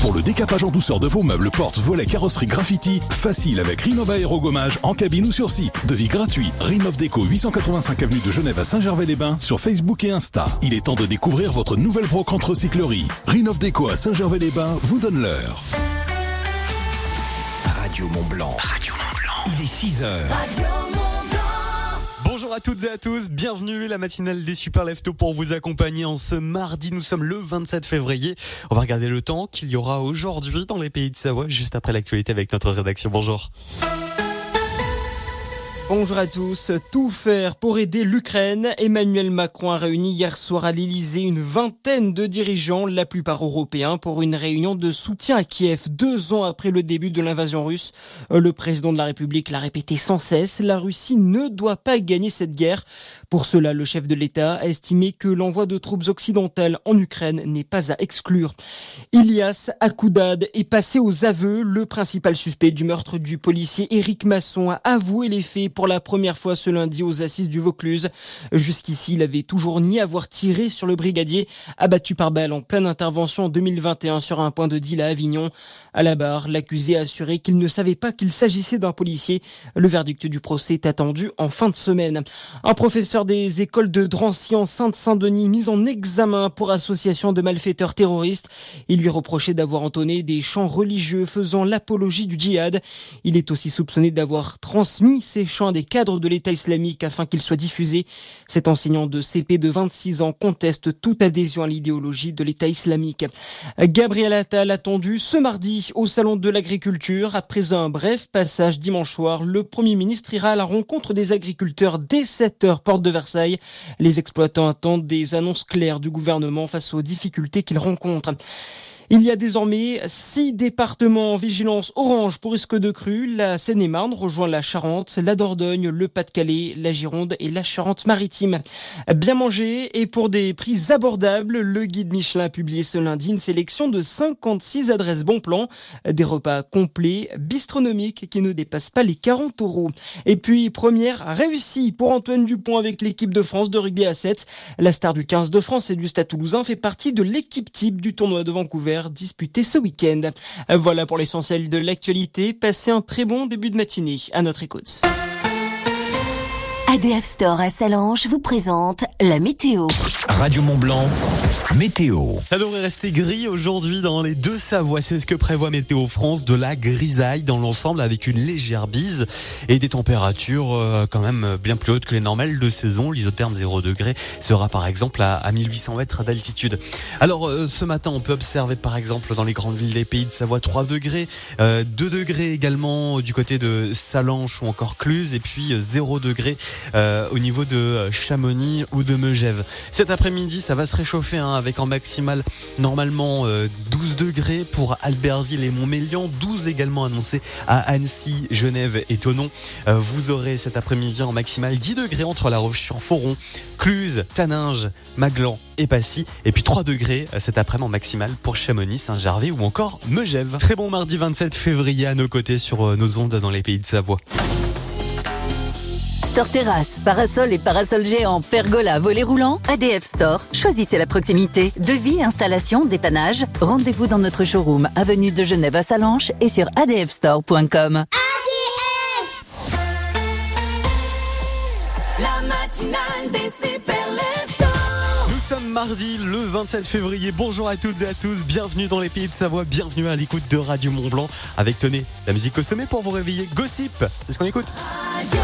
Pour le décapage en douceur de vos meubles, portes, volets, carrosserie, graffiti, facile avec Rinova Aérogommage en cabine ou sur site. Devis gratuit. Rinov Déco 885 avenue de Genève à Saint-Gervais-les-Bains sur Facebook et Insta. Il est temps de découvrir votre nouvelle brocante recyclerie. Rinov Déco à Saint-Gervais-les-Bains vous donne l'heure. Radio Mont Blanc. Radio Mont Blanc. Il est 6 heures. Bonjour à toutes et à tous, bienvenue la matinale des Super Leftos pour vous accompagner en ce mardi. Nous sommes le 27 février. On va regarder le temps qu'il y aura aujourd'hui dans les pays de Savoie, juste après l'actualité avec notre rédaction. Bonjour. Bonjour à tous. Tout faire pour aider l'Ukraine. Emmanuel Macron a réuni hier soir à l'Elysée une vingtaine de dirigeants, la plupart européens, pour une réunion de soutien à Kiev deux ans après le début de l'invasion russe. Le président de la République l'a répété sans cesse. La Russie ne doit pas gagner cette guerre. Pour cela, le chef de l'État a estimé que l'envoi de troupes occidentales en Ukraine n'est pas à exclure. Ilias Akoudad est passé aux aveux. Le principal suspect du meurtre du policier Éric Masson a avoué les faits pour la première fois ce lundi aux assises du Vaucluse. Jusqu'ici, il avait toujours nié avoir tiré sur le brigadier abattu par balle en pleine intervention en 2021 sur un point de deal à Avignon. À la barre, l'accusé a assuré qu'il ne savait pas qu'il s'agissait d'un policier. Le verdict du procès est attendu en fin de semaine. Un professeur des écoles de Drancy en Sainte-Saint-Denis mis en examen pour association de malfaiteurs terroristes. Il lui reprochait d'avoir entonné des chants religieux faisant l'apologie du djihad. Il est aussi soupçonné d'avoir transmis ces chants des cadres de l'État islamique afin qu'il soit diffusé. Cet enseignant de CP de 26 ans conteste toute adhésion à l'idéologie de l'État islamique. Gabriel Attal attendu ce mardi au Salon de l'Agriculture. Après un bref passage dimanche soir, le Premier ministre ira à la rencontre des agriculteurs dès 7 heures porte de Versailles. Les exploitants attendent des annonces claires du gouvernement face aux difficultés qu'ils rencontrent. Il y a désormais six départements en vigilance orange pour risque de crue. La Seine-et-Marne rejoint la Charente, la Dordogne, le Pas-de-Calais, la Gironde et la Charente-Maritime. Bien manger et pour des prix abordables, le guide Michelin a publié ce lundi une sélection de 56 adresses bon plan, des repas complets, bistronomiques qui ne dépassent pas les 40 euros. Et puis, première réussie pour Antoine Dupont avec l'équipe de France de rugby à 7. La star du 15 de France et du Stade Toulousain fait partie de l'équipe type du tournoi de Vancouver disputé ce week-end. Voilà pour l'essentiel de l'actualité. Passez un très bon début de matinée. À notre écoute. ADF Store à Salange vous présente la météo. Radio Mont Blanc, météo. Ça devrait rester gris aujourd'hui dans les deux Savoies. C'est ce que prévoit Météo France. De la grisaille dans l'ensemble avec une légère bise et des températures euh, quand même bien plus hautes que les normales de saison. L'isotherme 0 degré sera par exemple à, 1800 mètres d'altitude. Alors euh, ce matin, on peut observer par exemple dans les grandes villes des pays de Savoie 3 degrés, 2 euh, degrés également du côté de Salanches ou encore Cluse et puis 0 degré euh, au niveau de Chamonix ou de Megève. Cet après-midi, ça va se réchauffer hein, avec en maximal normalement 12 euh, degrés pour Albertville et Montmélian, 12 également annoncés à Annecy, Genève et Tonon. Euh, vous aurez cet après-midi en maximal 10 degrés entre La Roche-sur-Foron, Cluse, Taninges, Maglan et Passy. Et puis 3 degrés cet après-midi en maximal pour Chamonix, Saint-Gervais ou encore Megève. Très bon mardi 27 février à nos côtés sur nos ondes dans les pays de Savoie. Store Terrasse, parasol et parasol géant, pergola, volet roulant, ADF Store. Choisissez la proximité. Devis, installation, dépannage. Rendez-vous dans notre showroom, avenue de Genève à Salanches et sur adfstore.com. ADF La matinale des super nous sommes mardi le 27 février. Bonjour à toutes et à tous. Bienvenue dans les pays de Savoie. Bienvenue à l'écoute de Radio Mont Blanc. Avec tenez, la musique au sommet pour vous réveiller. Gossip, c'est ce qu'on écoute. Radio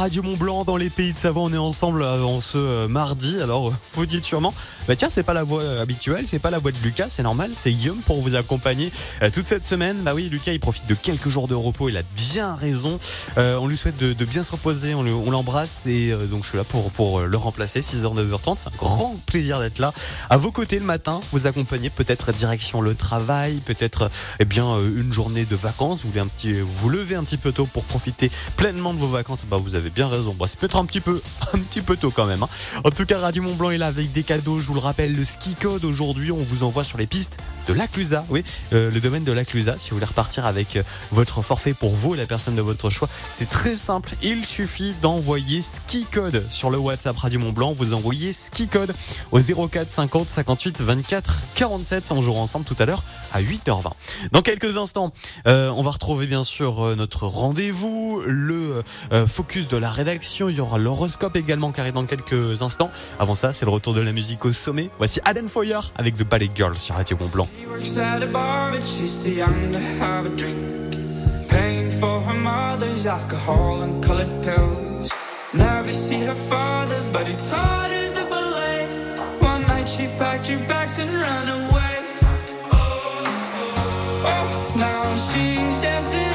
Radio Mont Blanc dans pays de Savoie. On est ensemble en ce euh, mardi. Alors, euh, vous dites sûrement, bah tiens, c'est pas la voix euh, habituelle, c'est pas la voix de Lucas, c'est normal, c'est Guillaume pour vous accompagner toute cette semaine. Bah oui, Lucas, il profite de quelques jours de repos, il a bien raison. On lui souhaite de, bien se reposer, on le- on l'embrasse et donc je suis là pour, le remplacer, 6h, 9h30. C'est un grand plaisir d'être là à vos côtés le matin, vous accompagner peut-être direction le travail, peut-être eh bien une journée de vacances, vous voulez un petit vous levez un petit peu tôt pour profiter pleinement de vos vacances, bah vous avez bien raison. Bah, c'est peut-être un petit peu un petit peu tôt quand même. hein. En tout cas, Radio Mont Blanc est là avec des cadeaux, je vous le rappelle, le ski code aujourd'hui, on vous envoie sur les pistes de l'Aclusa. Oui, euh, le domaine de l'Aclusa si vous voulez repartir avec euh, votre forfait pour vous et la personne de votre choix. C'est très simple, il suffit d'envoyer ski code sur le WhatsApp Radio Mont Blanc, vous envoyez ski code au 04 50 58 24 47. On jouera ensemble tout à l'heure à 8h20. Dans quelques instants, euh, on va retrouver bien sûr notre rendez-vous, le focus de la rédaction. Il y aura l'horoscope également carré dans quelques instants. Avant ça, c'est le retour de la musique au sommet. Voici Adam Foyer avec The Ballet Girls sur Radio Mont Blanc. Paying for her mother's alcohol and colored pills. Never see her father, but he taught her the ballet. One night she packed her bags and ran away. Oh, now she's dancing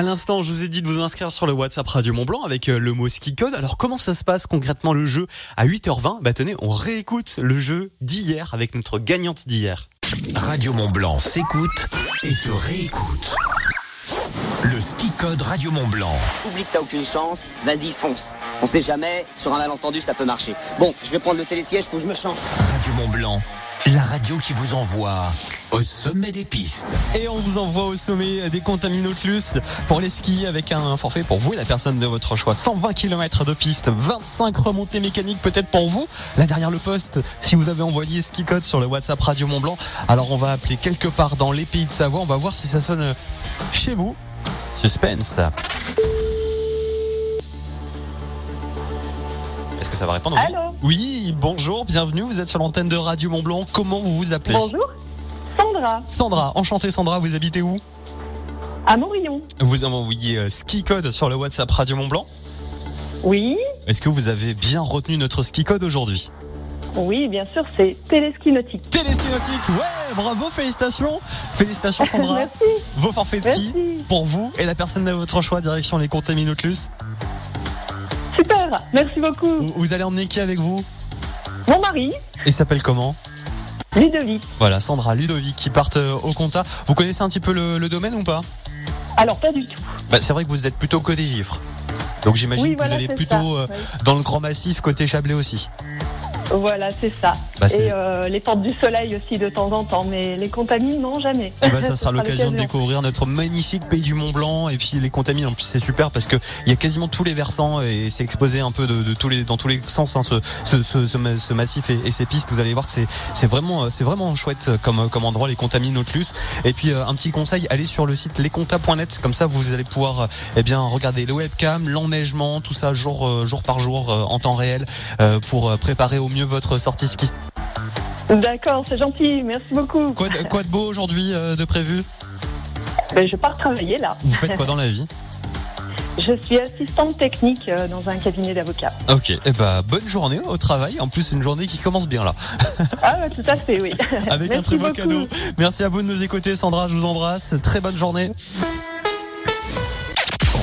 à l'instant, je vous ai dit de vous inscrire sur le WhatsApp Radio Mont Blanc avec euh, le mot ski code. Alors, comment ça se passe concrètement le jeu? À 8h20 Bah tenez, on réécoute le jeu d'hier avec notre gagnante d'hier. Radio Mont Blanc s'écoute et se réécoute. Le ski code Radio Mont Blanc. Oublie que t'as aucune chance, vas-y fonce. On sait jamais, sur un malentendu ça peut marcher. Bon, je vais prendre le télésiège, faut que je me change. Radio Mont Blanc, La radio qui vous envoie au sommet des pistes. Et on vous envoie au sommet des Contaminotlus pour les skis avec un forfait pour vous et la personne de votre choix. 120 km de piste, 25 remontées mécaniques peut-être pour vous. Là derrière le poste, si vous avez envoyé ski code sur le WhatsApp Radio Mont Blanc, alors on va appeler quelque part dans les pays de Savoie. On va voir si ça sonne chez vous. Suspense. Est-ce que ça va répondre. Allô? Oui, bonjour, bienvenue. Vous êtes sur l'antenne de Radio Mont Blanc. Comment vous vous appelez? Bonjour. Sandra, Sandra, enchantée Sandra, vous habitez où? À Morillon. Vous avez envoyé euh, ski code sur le WhatsApp Radio Mont Blanc. Oui, Est-ce que vous avez bien retenu notre ski code aujourd'hui? Oui, bien sûr, c'est téléski nautique. Téléski nautique, ouais, bravo, félicitations. Félicitations Sandra. Merci. Vos forfaits de ski Merci. pour vous et la personne de votre choix, direction les Contaminotlus. Super, merci beaucoup. Vous, vous allez emmener qui avec vous Mon mari, Il s'appelle comment Ludovic. Voilà, Sandra, Ludovic qui partent euh, au compta. Vous connaissez un petit peu le, le domaine ou pas Alors, pas du tout. bah, C'est vrai que vous êtes plutôt côté Gifre. Donc j'imagine Oui, que voilà, vous allez plutôt ça. euh, Oui. dans le grand massif côté Chablais aussi. Voilà, c'est ça. Bah, Et euh, les portes du soleil aussi de temps en temps, mais les contamines, non, jamais. Eh ben, ça sera l'occasion de découvrir notre magnifique pays du Mont Blanc et puis les contamines. En plus, c'est super parce que il y a quasiment tous les versants et c'est exposé un peu de, de tous les dans tous les sens hein, ce, ce, ce, ce ma- ce massif et, et ces pistes. Vous allez voir que c'est vraiment c'est vraiment chouette comme comme endroit les contamines Nautilus. Et puis euh, un petit conseil, allez sur le site lescontas.net comme ça vous allez pouvoir euh, eh bien regarder le webcam, l'enneigement, tout ça jour jour par jour en temps réel pour préparer au mieux votre sortie ski. D'accord, c'est gentil, merci beaucoup. Quoi de, quoi de beau aujourd'hui euh, de prévu? Ben, je pars travailler là. Vous faites quoi dans la vie? Je suis assistante technique euh, dans un cabinet d'avocats. Ok, eh ben, bonne journée au travail. En plus, une journée qui commence bien là, Ah, tout à fait, oui. avec un très beau beaucoup. cadeau. Merci à vous de nous écouter, Sandra. Je vous embrasse. Très bonne journée.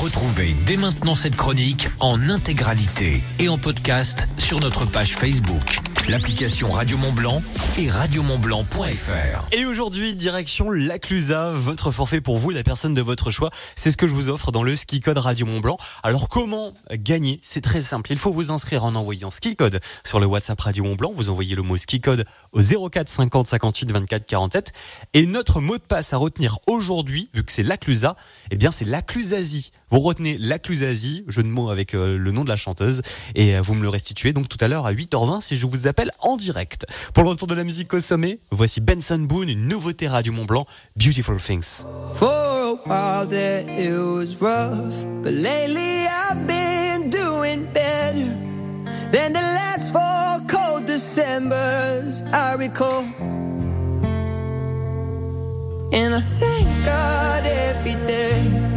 Retrouvez dès maintenant cette chronique en intégralité et en podcast sur notre page Facebook, l'application Radio Mont Blanc et radiomontblanc.fr. Et aujourd'hui, direction l'Aclusa, votre forfait pour vous et la personne de votre choix. C'est ce que je vous offre dans le ski code Radio Mont Blanc. Alors comment gagner? C'est très simple. Il faut vous inscrire en envoyant ski code sur le WhatsApp Radio Mont Blanc. Vous envoyez le mot ski code au 04 50 58 24 47. Et notre mot de passe à retenir aujourd'hui, vu que c'est l'Aclusa, eh bien c'est l'Aclusasie. Vous retenez l'Aclusasie, jeu de mots avec euh, le nom de la chanteuse, et euh, vous me le restituez donc tout à l'heure à 8h20 si je vous appelle en direct. Pour le retour de la musique au sommet, voici Benson Boone, une nouveauté Radio Mont Blanc, Beautiful Things. I recall. And I God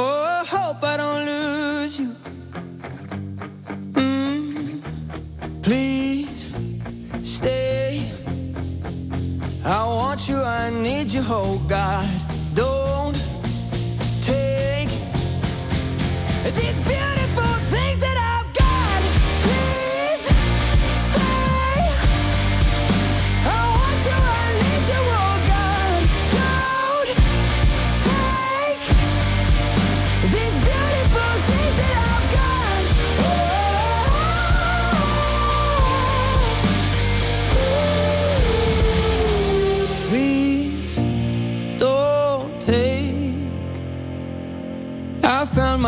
Oh, hope I don't lose you. Mm, please stay. I want you, I need you, oh God. Don't take these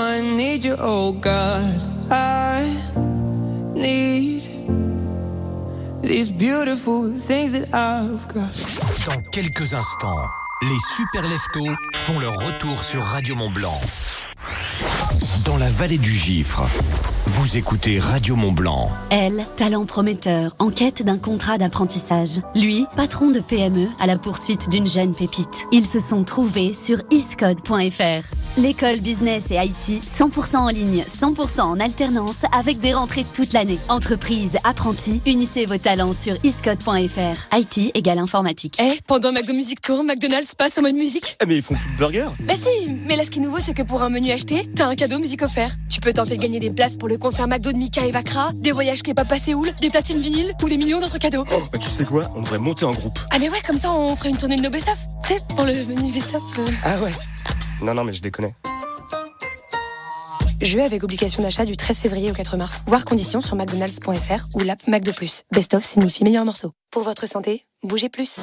I need you, God. I need these beautiful things that I've got. Dans quelques instants, les super leftos font leur retour sur Radio Mont Blanc. Dans la vallée du Gifre, vous écoutez Radio Mont Blanc. Elle, talent prometteur, en quête d'un contrat d'apprentissage. Lui, patron de PME à la poursuite d'une jeune pépite. Ils se sont trouvés sur iscode.fr. L'école business et IT 100% en ligne, 100% en alternance avec des rentrées toute l'année. Entreprise, apprentis, unissez vos talents sur iscode.fr. IT égale informatique. Eh, pendant McDo Music Tour, McDonald's passe en mode musique. Eh mais ils font plus de burgers? Bah si, mais là ce qui est nouveau c'est que pour un menu acheté, t'as un cadeau musique offert. Tu peux tenter de gagner des places pour le concert McDo de Mika et Vakra, des voyages kebab à Séoul, des platines vinyles ou des millions d'autres cadeaux. Oh, bah tu sais quoi? On devrait monter en groupe. Ah mais ouais, comme ça on ferait une tournée de nos best-of. Tu sais, pour le menu best-of. euh. Ah ouais Non, non, mais je déconne. Jeu avec obligation d'achat du 13 février au 4 mars. Voir conditions sur mcdonalds.fr ou l'app McDo+. Best-of signifie meilleur morceau. Pour votre santé, bougez plus.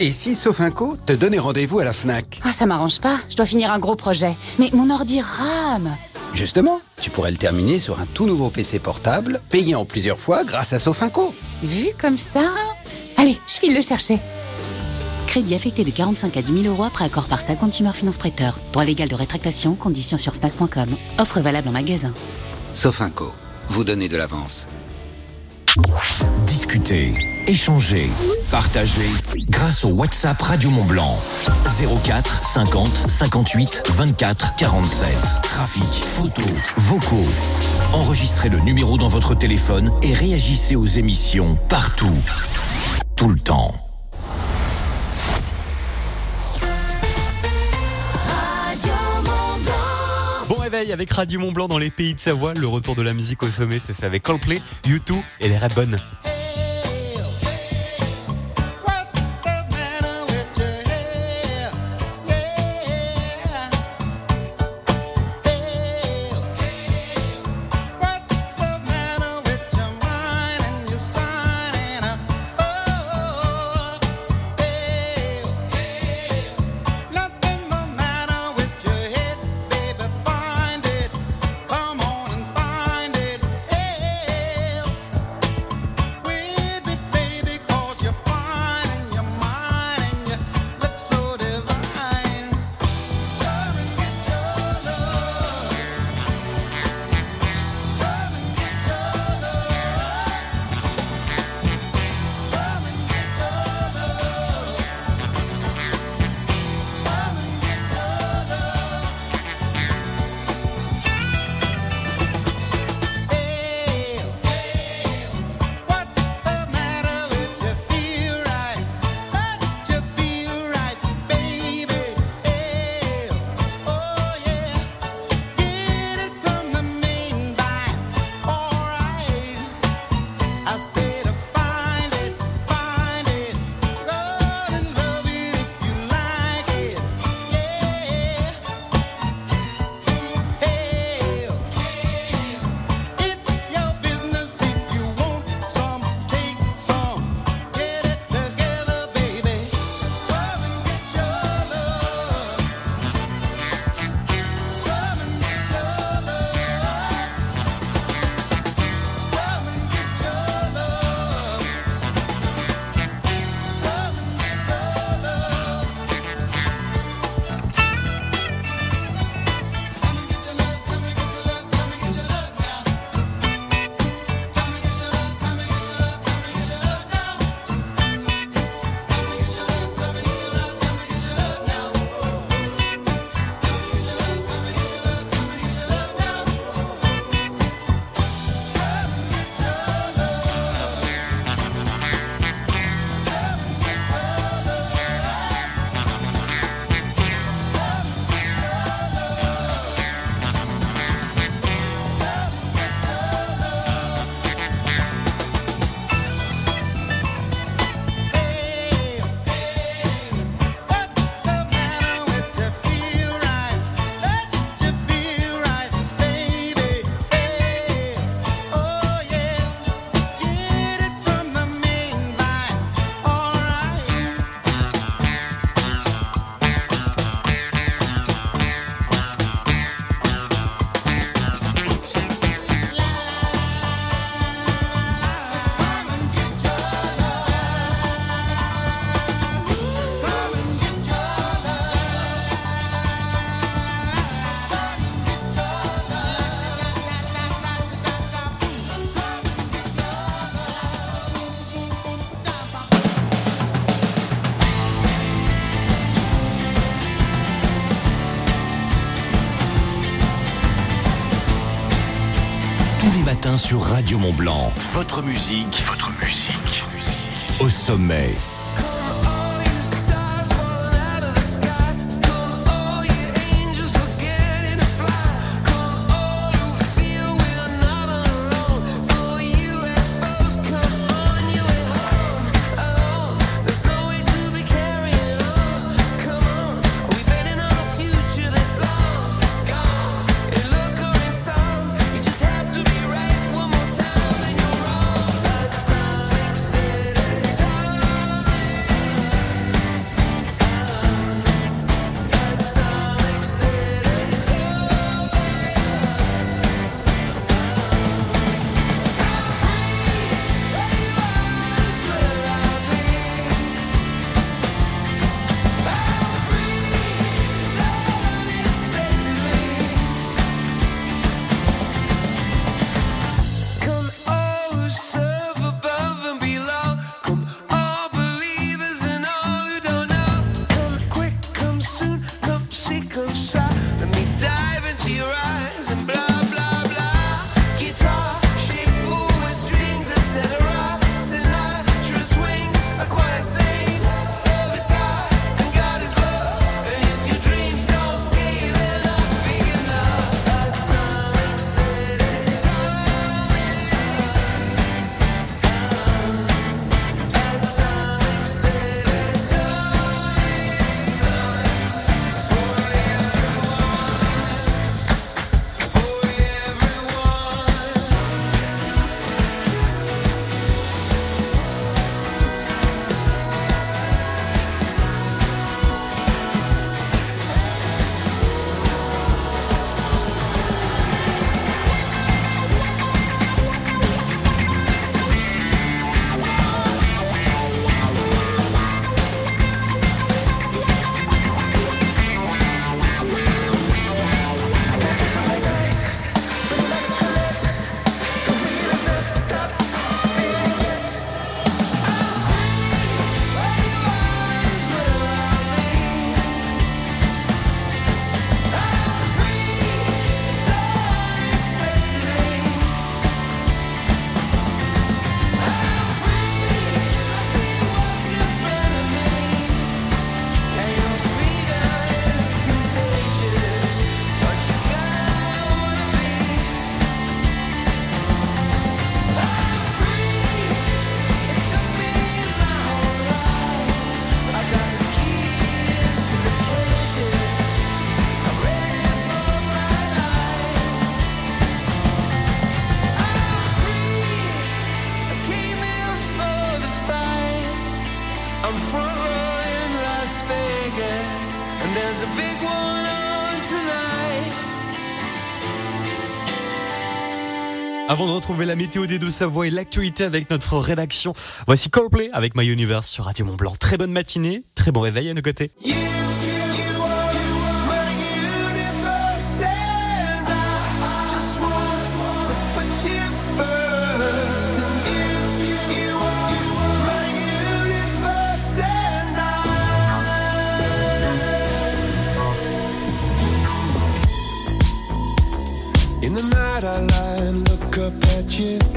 Et si Sofinco te donnait rendez-vous à la FNAC Ah, ça m'arrange pas. Je dois finir un gros projet. Mais mon ordi rame. Justement, tu pourrais le terminer sur un tout nouveau PC portable, payé en plusieurs fois grâce à Sofinco. Vu comme ça. Allez, je file le chercher. Crédit affecté de 45 à 10 000 euros après accord par sa Consumer Finance Prêteur. Droit légal de rétractation, conditions sur Fnac.com. Offre valable en magasin. Sofinco, vous donnez de l'avance. Discutez, échangez, partagez grâce au WhatsApp Radio Mont Blanc. 04 50 58 24 47. Trafic, photos, vocaux. Enregistrez le numéro dans votre téléphone et réagissez aux émissions partout, tout le temps. Avec Radio Mont Blanc dans les pays de Savoie. Le retour de la musique au sommet se fait avec Coldplay, U2 et les Redbone. Come sur Radio Mont Blanc. Votre musique, votre musique. Au sommet. De retrouver la météo des Deux-Savoie et l'actualité avec notre rédaction, voici Coldplay avec My Universe sur Radio Mont Blanc. Très bonne matinée, très bon réveil à nos côtés. you.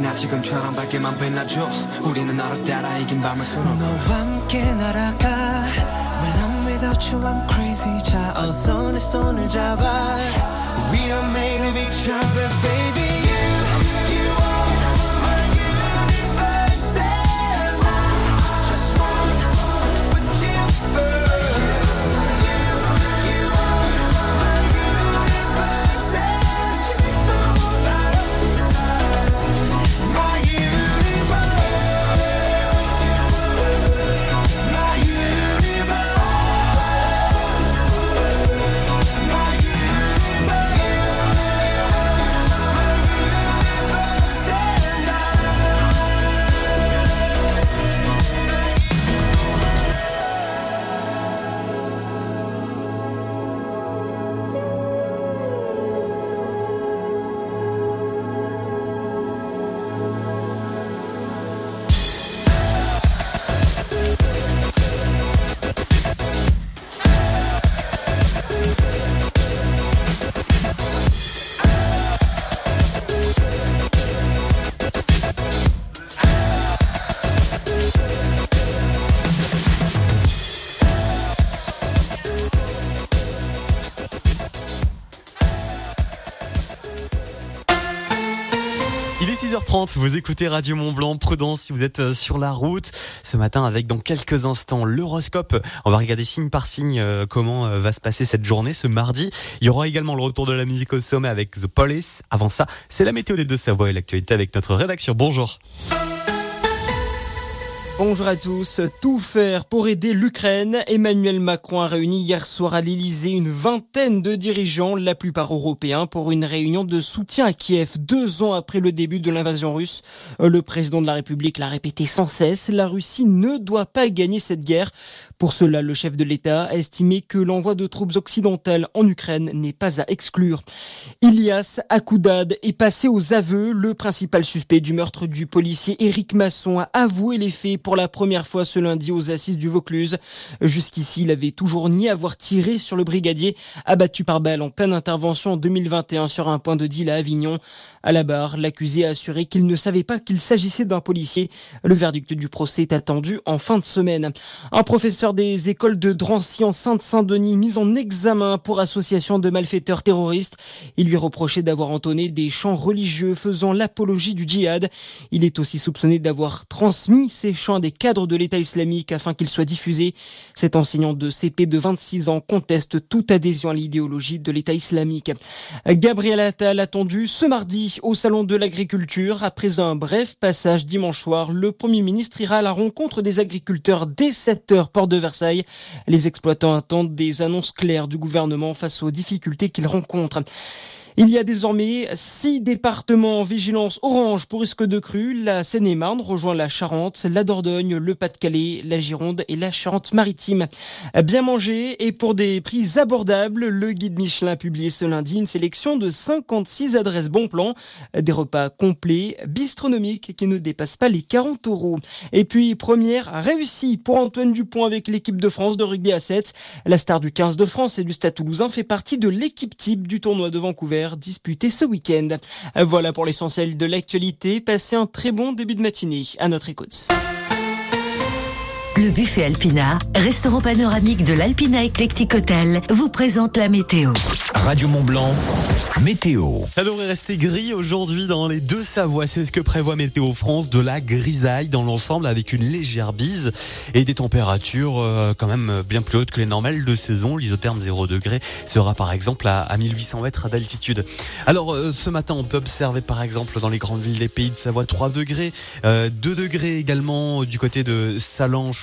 언제까지나 지금처럼 밝게만 빛나줘 우리는 너를 따라 이긴 밤을 수놓고 너와 함께 날아가 When I'm without you I'm crazy 자 어서 내 손을 잡아 We are made of each other baby Vous écoutez Radio Mont Blanc. Prudence si vous êtes euh, sur la route. Ce matin, avec dans quelques instants l'horoscope, on va regarder signe par signe euh, comment euh, va se passer cette journée ce mardi. Il y aura également le retour de la musique au sommet avec The Police. Avant ça, c'est la météo des Deux-Savoie et l'actualité avec notre rédaction. Bonjour. Bonjour à tous. Tout faire pour aider l'Ukraine. Emmanuel Macron a réuni hier soir à l'Elysée une vingtaine de dirigeants, la plupart européens, pour une réunion de soutien à Kiev deux ans après le début de l'invasion russe. Le président de la République l'a répété sans cesse. La Russie ne doit pas gagner cette guerre. Pour cela, le chef de l'État a estimé que l'envoi de troupes occidentales en Ukraine n'est pas à exclure. Ilias Akoudad est passé aux aveux. Le principal suspect du meurtre du policier Éric Masson a avoué les faits pour la première fois ce lundi aux assises du Vaucluse. Jusqu'ici, il avait toujours nié avoir tiré sur le brigadier abattu par balle en pleine intervention en 2021 sur un point de deal à Avignon. À la barre, l'accusé a assuré qu'il ne savait pas qu'il s'agissait d'un policier. Le verdict du procès est attendu en fin de semaine. Un professeur des écoles de Drancy en Sainte-Saint-Denis mis en examen pour association de malfaiteurs terroristes. Il lui reprochait d'avoir entonné des chants religieux faisant l'apologie du djihad. Il est aussi soupçonné d'avoir transmis ces chants à des cadres de l'État islamique afin qu'ils soient diffusés. Cet enseignant de CP de 26 ans conteste toute adhésion à l'idéologie de l'État islamique. Gabriel Attal attendu ce mardi au Salon de l'Agriculture. Après un bref passage dimanche soir, le Premier ministre ira à la rencontre des agriculteurs dès 7 heures, port de Versailles. Les exploitants attendent des annonces claires du gouvernement face aux difficultés qu'ils rencontrent. Il y a désormais six départements en vigilance orange pour risque de crue. La Seine-et-Marne rejoint la Charente, la Dordogne, le Pas-de-Calais, la Gironde et la Charente-Maritime. Bien manger et pour des prix abordables, le guide Michelin a publié ce lundi une sélection de 56 adresses bon plan, des repas complets, bistronomiques qui ne dépassent pas les 40 euros. Et puis première réussie pour Antoine Dupont avec l'équipe de France de rugby à 7. La star du 15 de France et du Stade Toulousain fait partie de l'équipe type du tournoi de Vancouver disputé ce week-end. Voilà pour l'essentiel de l'actualité. Passez un très bon début de matinée. À notre écoute. Le buffet Alpina, restaurant panoramique de l'Alpina Eclectic Hotel, vous présente la météo. Radio Mont Blanc, météo. Ça devrait rester gris aujourd'hui dans les deux Savoies. C'est ce que prévoit Météo France, de la grisaille dans l'ensemble avec une légère bise et des températures euh, quand même bien plus hautes que les normales de saison. L'isotherme 0 degré sera par exemple à, à 1800 mètres d'altitude. Alors euh, ce matin, on peut observer par exemple dans les grandes villes des pays de Savoie 3 degrés, euh, 2 degrés également du côté de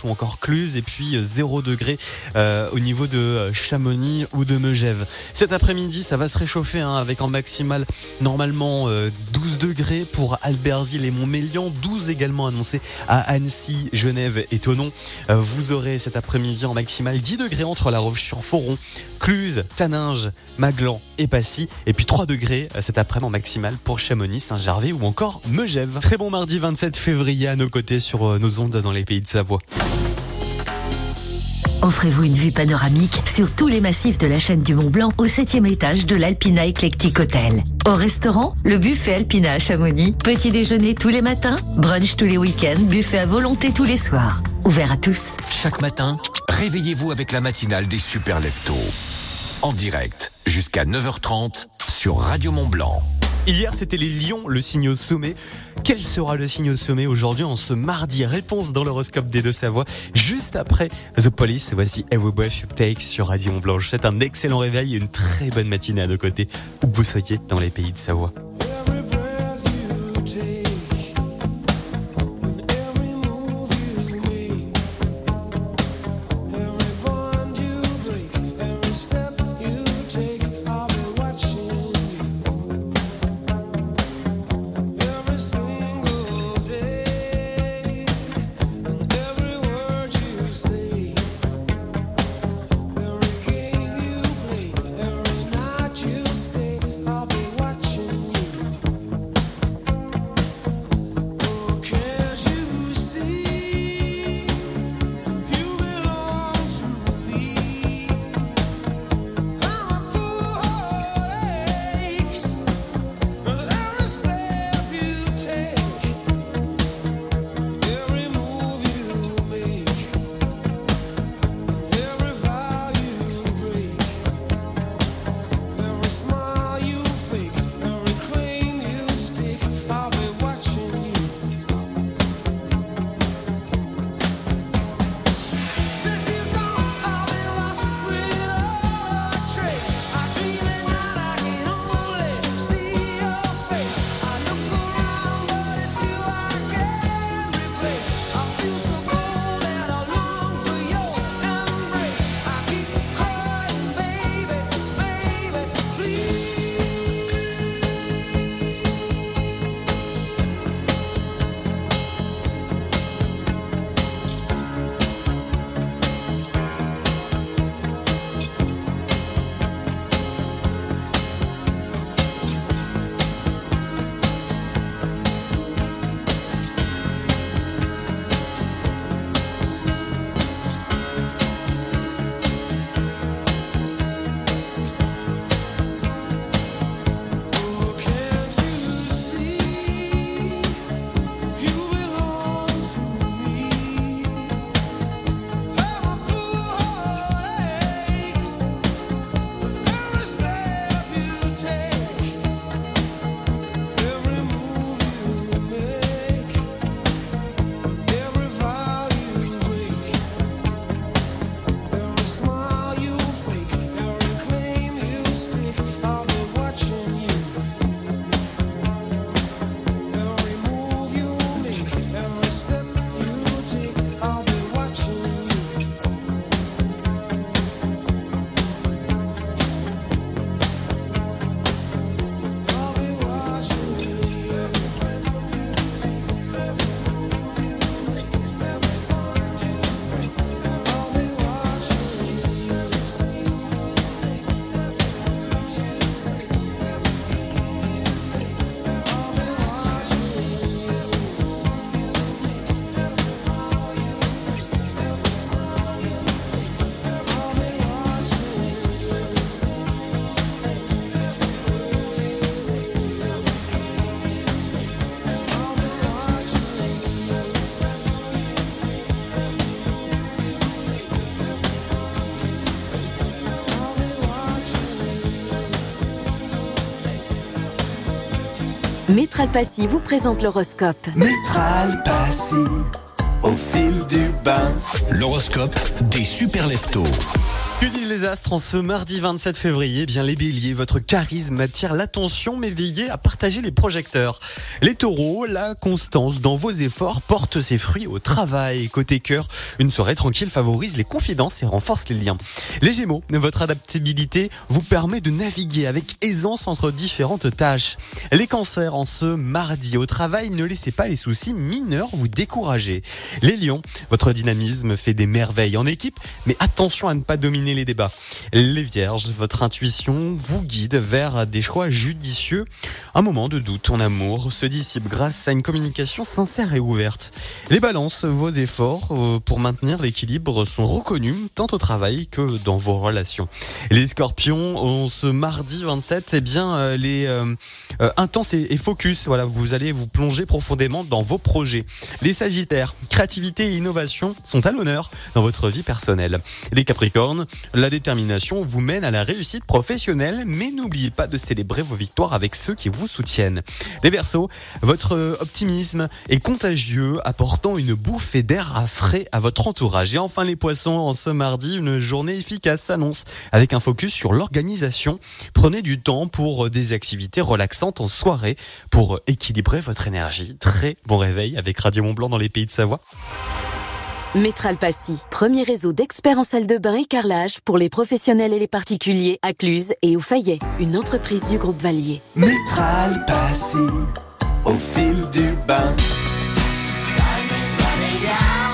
Ou encore Cluse et puis 0 degré euh, au niveau de Chamonix ou de Megève. Cet après-midi, ça va se réchauffer hein, avec en maximal normalement euh, 12 degrés pour Albertville et Montmélian, 12 également annoncés à Annecy, Genève et Thonon. Euh, vous aurez cet après-midi en maximal 10 degrés entre La Roche-sur-Foron, Cluse, Taninges, Maglan et Passy et puis 3 degrés euh, cet après-midi en maximal pour Chamonix, Saint-Gervais ou encore Megève. Très bon mardi 27 février à nos côtés sur euh, nos ondes dans les pays de Savoie. Offrez-vous une vue panoramique sur tous les massifs de la chaîne du Mont Blanc au 7 étage de l'Alpina Eclectic Hotel. Au restaurant, le buffet Alpina à Chamonix. Petit déjeuner tous les matins, brunch tous les week-ends, buffet à volonté tous les soirs. Ouvert à tous. Chaque matin, réveillez-vous avec la matinale des super leftos. En direct, jusqu'à 9h30 sur Radio Mont Blanc. Hier, c'était les lions, le signe au sommet. Quel sera le signe au sommet aujourd'hui en ce mardi? Réponse dans l'horoscope des deux Savoie. Juste après The Police, voici Every Breath You Take sur Radio Mont Blanc. Je vous souhaite un excellent réveil et une très bonne matinée à nos côtés, où vous soyez dans les pays de Savoie. Métral Passy vous présente l'horoscope. Métral Passy, au fil du bain. L'horoscope des super leftos. Les astres en ce mardi 27 février Eh Bien les béliers, votre charisme attire l'attention mais veillez à partager les projecteurs. Les taureaux, la constance dans vos efforts porte ses fruits au travail. Côté cœur, une soirée tranquille favorise les confidences et renforce les liens. Les gémeaux, votre adaptabilité vous permet de naviguer avec aisance entre différentes tâches. Les cancers, en ce mardi au travail, ne laissez pas les soucis mineurs vous décourager. Les lions, votre dynamisme fait des merveilles en équipe, mais attention à ne pas dominer les débats. Les vierges, votre intuition vous guide vers des choix judicieux. Un moment de doute en amour se dissipe grâce à une communication sincère et ouverte. Les balances, vos efforts euh, pour maintenir l'équilibre sont reconnus tant au travail que dans vos relations. Les scorpions, on ce mardi 27, eh bien, euh, les euh, intenses et, et focus, voilà, vous allez vous plonger profondément dans vos projets. Les sagittaires, créativité et innovation sont à l'honneur dans votre vie personnelle. Les capricornes, la détermination vous mène à la réussite professionnelle, mais n'oubliez pas de célébrer vos victoires avec ceux qui vous soutiennent. Les versos, votre euh, optimisme est contagieux, apportant une bouffée d'air à frais à votre entourage. Et enfin les poissons, en ce mardi, une journée efficace s'annonce avec un focus sur l'organisation. Prenez du temps pour euh, des activités relaxantes en soirée pour euh, équilibrer votre énergie. Très bon réveil avec Radio Mont Blanc dans les pays de Savoie. Métral Passy, premier réseau d'experts en salle de bain et carrelage pour les professionnels et les particuliers à Cluse et au Fayet, une entreprise du groupe Valier. Métral Passy, au fil du bain.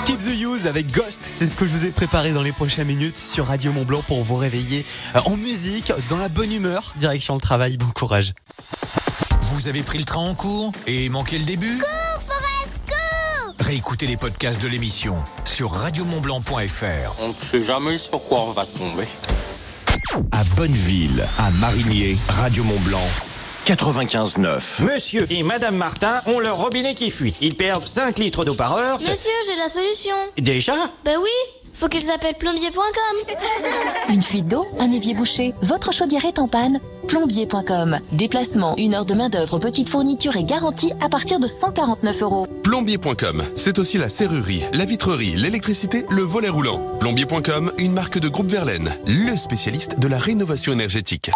Keep the Use avec Ghost, c'est ce que je vous ai préparé dans les prochaines minutes sur Radio Mont Blanc pour vous réveiller euh, en musique, dans la bonne humeur, direction le travail, bon courage. Vous avez pris le train en cours et manqué le début? Réécoutez les podcasts de l'émission sur radiomontblanc.fr. On ne sait jamais sur quoi on va tomber. À Bonneville, à Marigné, Radio Montblanc, 95.9. Monsieur et Madame Martin ont leur robinet qui fuit. Ils perdent 5 litres d'eau par heure. Monsieur, j'ai la solution. Déjà? Ben oui, faut qu'ils appellent plombier.com. Une fuite d'eau, un évier bouché, votre chaudière est en panne Plombier.com. Déplacement, une heure de main-d'œuvre, petite fourniture et garantie à partir de 149 euros. Plombier.com, c'est aussi la serrurerie, la vitrerie, l'électricité, le volet roulant. Plombier.com, une marque de groupe Verlaine, le spécialiste de la rénovation énergétique.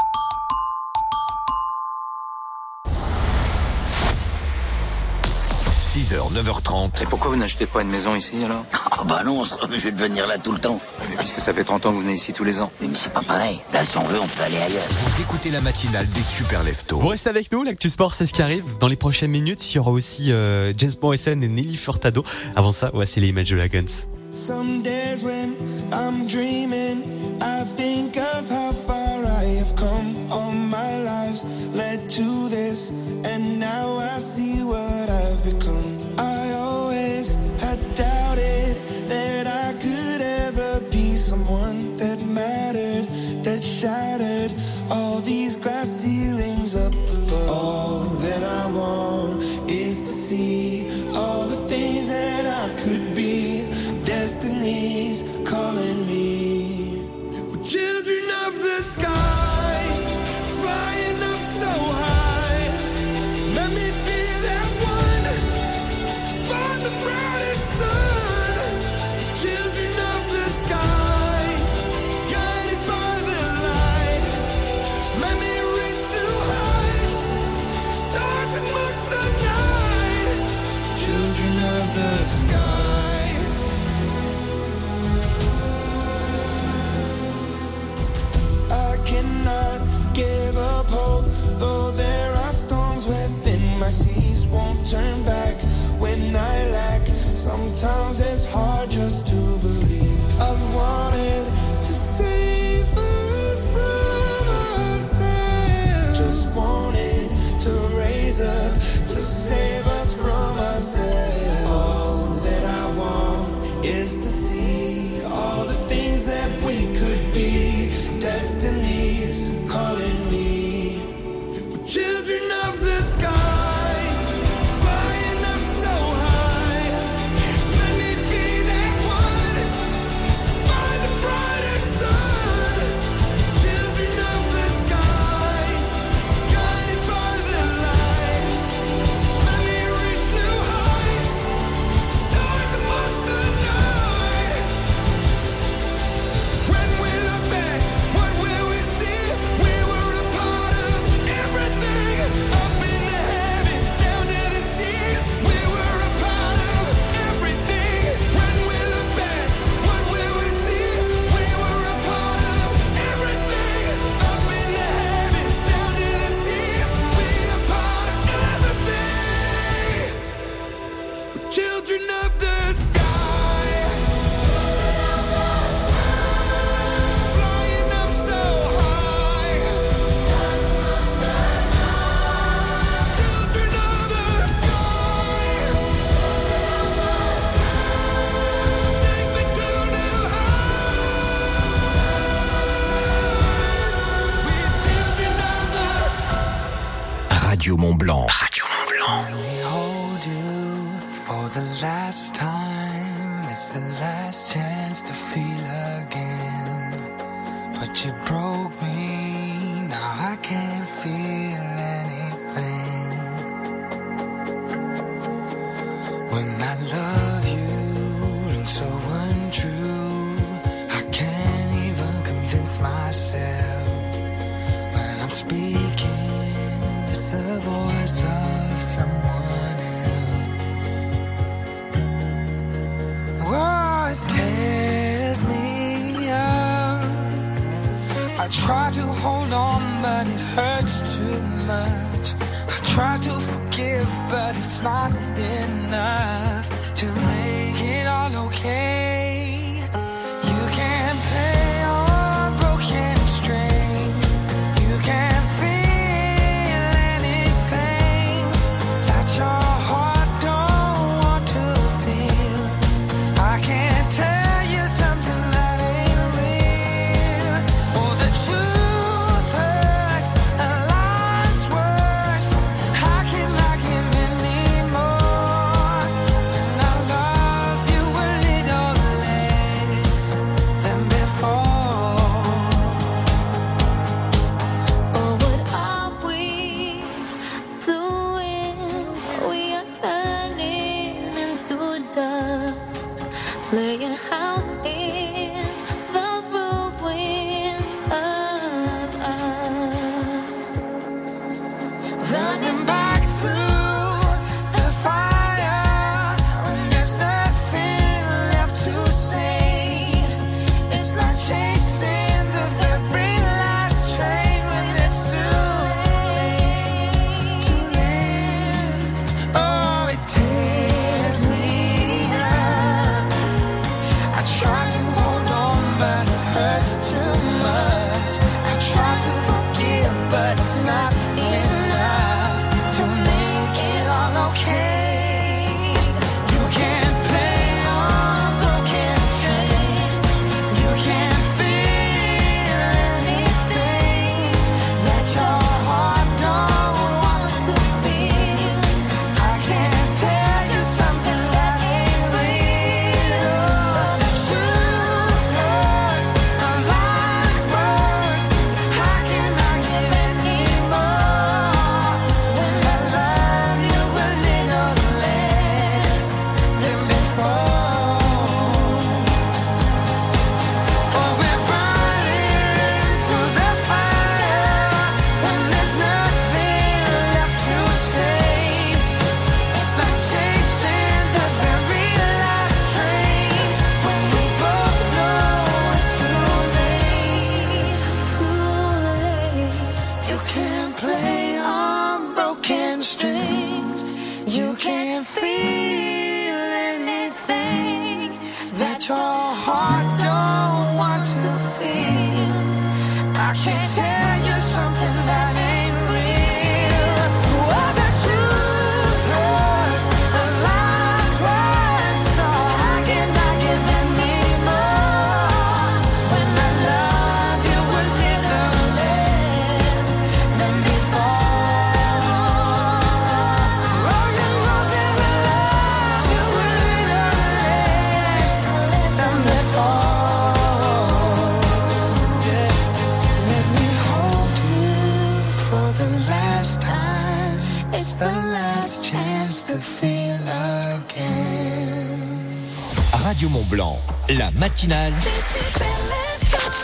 6h, 9h30. Et pourquoi vous n'achetez pas une maison ici alors? Ah bah non, ça, je vais devenir là tout le temps. Mais puisque ça fait 30 ans que vous venez ici tous les ans. Mais, mais c'est pas pareil. Là, si on veut, on peut aller ailleurs. Vous écoutez la matinale des super leftos. Vous restez avec nous, l'actu sport c'est ce qui arrive. Dans les prochaines minutes, il y aura aussi euh, James Morrison et Nelly Furtado. Avant ça, voici les Imagine Dragons. Some days when I'm dreaming, I think of how far I have come. All my lives led to this, and now I see what I've become. I always had doubted that I could ever be someone that mattered, that shattered all these glass Sometimes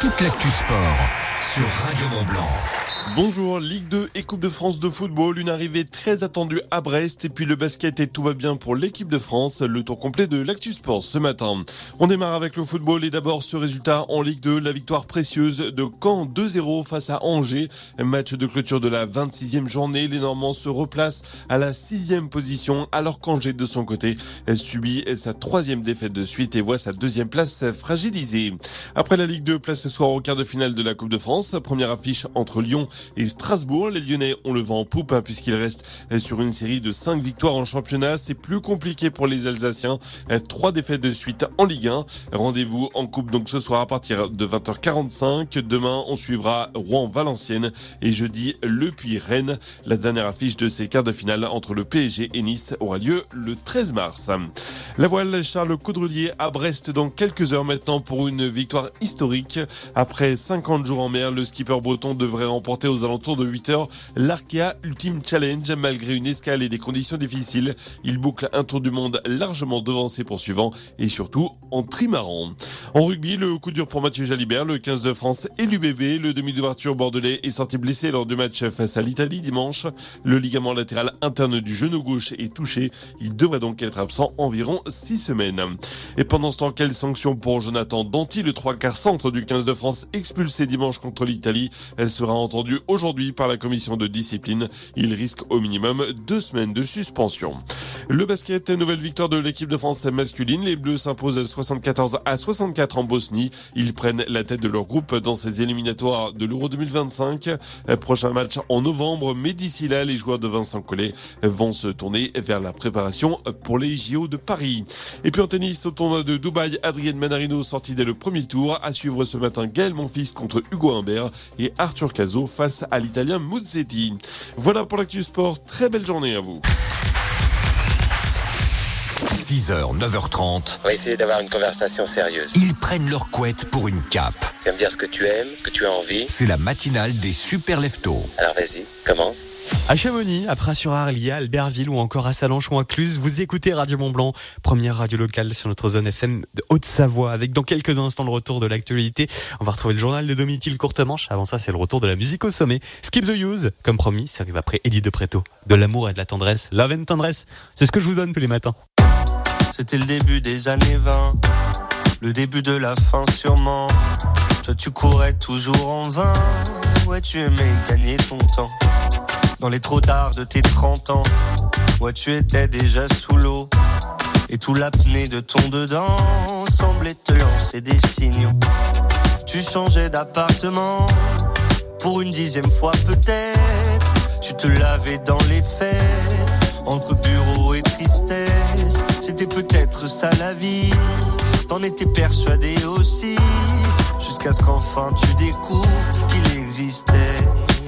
Toute l'actu sport sur Radio Mont Blanc. Bonjour, Ligue 2 et Coupe de France de football, une arrivée très attendue à Brest et puis le basket et tout va bien pour l'équipe de France, le tour complet de l'actu sport ce matin. On démarre avec le football et d'abord ce résultat en Ligue 2, la victoire précieuse de Caen 2-0 face à Angers, match de clôture de la 26e journée, les Normands se replacent à la 6e position alors qu'Angers de son côté subit sa troisième défaite de suite et voit sa deuxième place fragilisée. Après la Ligue 2, place ce soir au quart de finale de la Coupe de France, première affiche entre Lyon et Strasbourg. Les Lyonnais ont le vent en poupe hein, puisqu'ils restent sur une série de 5 victoires en championnat. C'est plus compliqué pour les Alsaciens. Trois défaites de suite en Ligue 1. Rendez-vous en coupe donc ce soir à partir de 20h45. Demain, on suivra Rouen-Valenciennes et jeudi Le Puy-Rennes. La dernière affiche de ces quarts de finale entre le PSG et Nice aura lieu le 13 mars. La voile Charles Caudrelier à Brest dans quelques heures maintenant pour une victoire historique. Après 50 jours en mer, le skipper breton devrait remporter aux alentours de 8 heures l'Arkea Ultimate Challenge malgré une escale et des conditions difficiles. Il boucle un tour du monde largement devant ses poursuivants et surtout en trimaran. En rugby, le coup dur pour Mathieu Jalibert, le 15 de France et l'UBB. Le demi d'ouverture bordelais est sorti blessé lors du match face à l'Italie dimanche. Le ligament latéral interne du genou gauche est touché. Il devrait donc être absent environ 6 semaines. Et pendant ce temps, quelle sanction pour Jonathan Danty, le 3 quarts centre du 15 de France expulsé dimanche contre l'Italie? Elle sera entendue aujourd'hui par la commission de discipline. Il risque au minimum deux semaines de suspension. Le basket, nouvelle victoire de l'équipe de France masculine. Les Bleus s'imposent 74 à 64 en Bosnie. Ils prennent la tête de leur groupe dans ces éliminatoires de l'Euro 2025. Prochain match en novembre, mais d'ici là, les joueurs de Vincent Collet vont se tourner vers la préparation pour les JO de Paris. Et puis en tennis, au tournoi de Dubaï, Adrienne Manarino sorti dès le premier tour. À suivre ce matin, Gaël Monfils contre Hugo Humbert et Arthur Cazot à l'Italien Muzzetti. Voilà pour l'actu sport. Très belle journée à vous. 6h, 9h30. On va essayer d'avoir une conversation sérieuse. Ils prennent leur couette pour une cape. Tu vas me dire ce que tu aimes, ce que tu as envie. C'est la matinale des super leftos. Alors vas-y, commence. À Chamonix, à Pras-sur-Arly, à Albertville ou encore à Salanches ou à Cluse, vous écoutez Radio Mont Blanc, première radio locale sur notre zone FM de Haute-Savoie. Avec dans quelques instants le retour de l'actualité, on va retrouver le journal de Domitil Courtemanche. Avant ça, c'est le retour de la musique au sommet. Skip the Use, comme promis, ça arrive après Eddie de Preto. De l'amour et de la tendresse, love and tendresse, c'est ce que je vous donne tous les matins. C'était le début des années 20, le début de la fin sûrement. Toi tu courais toujours en vain, ouais tu aimais gagner ton temps. Dans les trop tard de tes 30 ans, ouais tu étais déjà sous l'eau. Et tout l'apnée de ton dedans semblait te lancer des signaux. Tu changeais d'appartement, pour une dixième fois peut-être. Tu te lavais dans les fêtes, entre bureau et tristesse. C'était peut-être ça la vie, t'en étais persuadé aussi. Jusqu'à ce qu'enfin tu découvres qu'il existait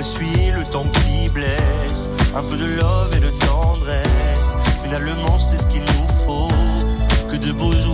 essuyer le temps qui blesse. Un peu de love et de tendresse, finalement c'est ce qu'il nous faut. Que de beaux jours,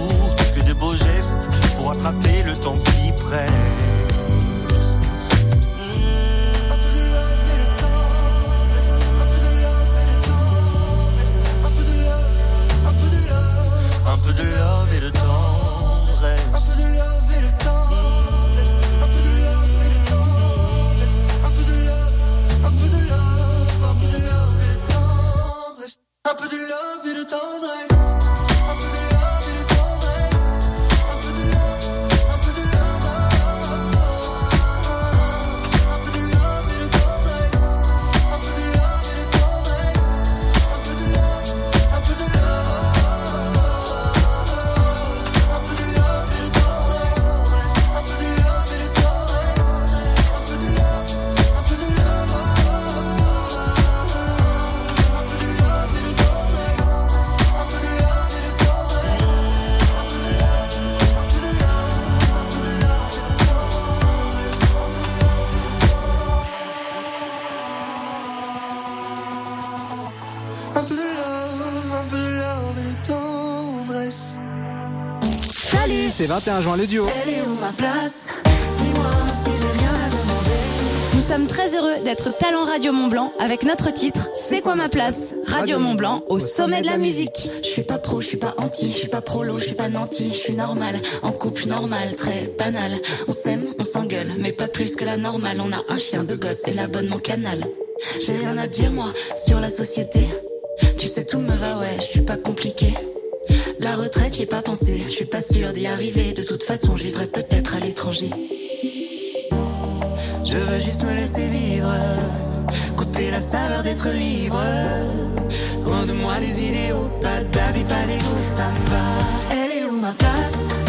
21 juin le duo. Elle est où ma place Dis-moi si j'ai rien à demander. Nous sommes très heureux d'être Talent Radio Mont Blanc avec notre titre C'est quoi ma place Radio Mont Blanc au sommet de la musique. Je suis pas pro, je suis pas anti, je suis pas prolo, je suis pas nanti, je suis normal, en couple normal, très banal. On s'aime, on s'engueule, mais pas plus que la normale. On a un chien de gosse et l'abonnement canal. J'ai rien à dire moi sur la société. Tu sais tout me va, ouais, je suis pas compliqué. La retraite, j'y ai pas pensé, je suis pas sûre d'y arriver. De toute façon, je vivrai peut-être à l'étranger. Je veux juste me laisser vivre, goûter la saveur d'être libre. Loin de moi les idéaux, pas d'avis, pas d'ego, ça me va. Elle est où ma place?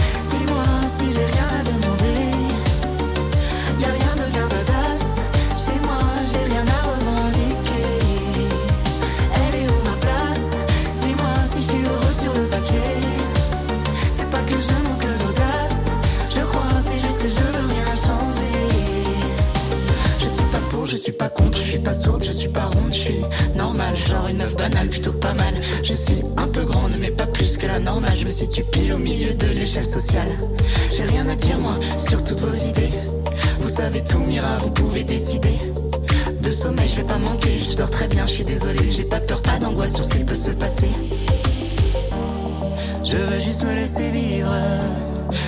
Je suis pas contre, je suis pas sourde, je suis pas ronde, je suis normale, genre une œuf banale, plutôt pas mal. Je suis un peu grande, mais pas plus que la normale. Je me situe pile au milieu de l'échelle sociale. J'ai rien à dire, moi, sur toutes vos idées. Vous savez tout, Mira, vous pouvez décider. De sommeil, je vais pas manquer, je dors très bien, je suis désolée. J'ai pas peur, pas d'angoisse sur ce qui peut se passer. Je veux juste me laisser vivre,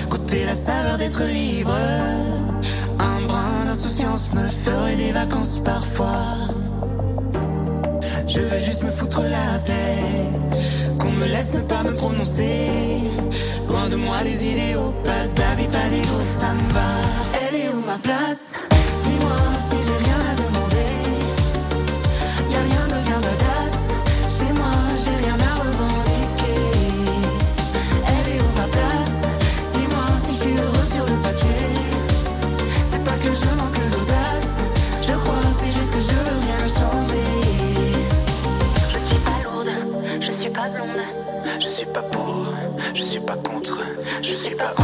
goûter la saveur d'être libre. D'insouciance me ferait des vacances parfois. Je veux juste me foutre la paix, qu'on me laisse ne pas me prononcer. Loin de moi les idéaux, pas d'avis, pas d'ego, ça me va. Elle est où ma place? Je suis pas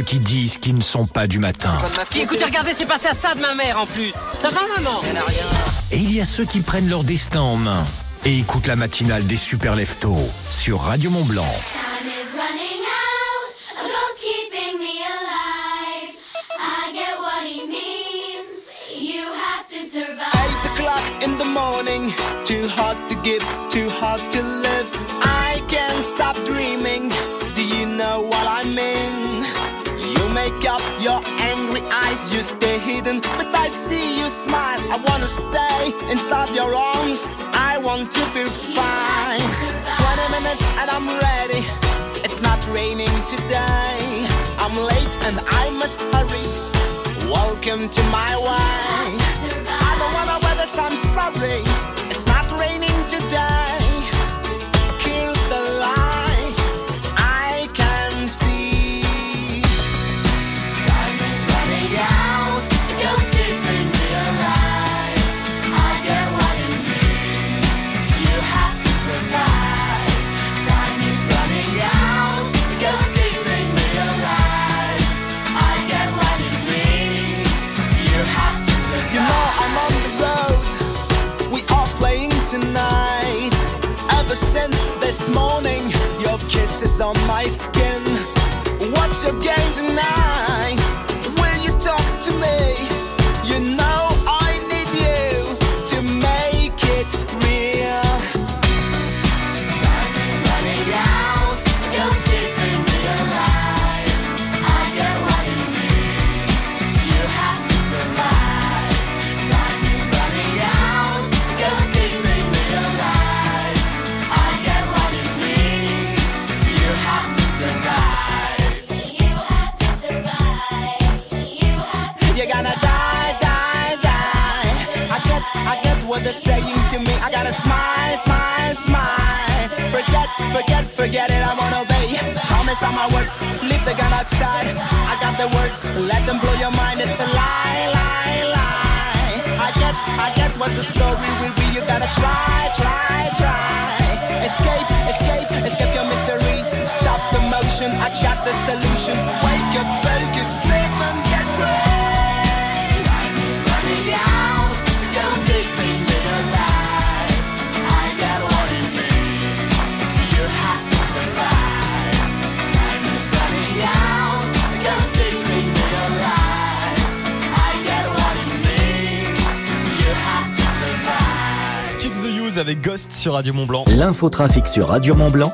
ceux qui disent qu'ils ne sont pas du matin. Écoutez, regardez, c'est passé à ça de ma mère en plus. Ça va, maman? Elle a rien. Et il y a ceux qui prennent leur destin en main et écoutent la matinale des super leftos sur Radio Mont Blanc. Time is running out. A ghost keeping me alive. I get what he means. You have to survive. Eight o'clock in the morning, too hard to give, too hard to live. Angry you stay hidden, but I see you smile. I wanna stay inside your arms. I want to feel fine. 20 minutes and I'm ready. It's not raining today. I'm late and I must hurry. Welcome to my way. I don't wanna wear this, I'm sorry. It's not raining today. L'infotrafic sur Radio Mont Blanc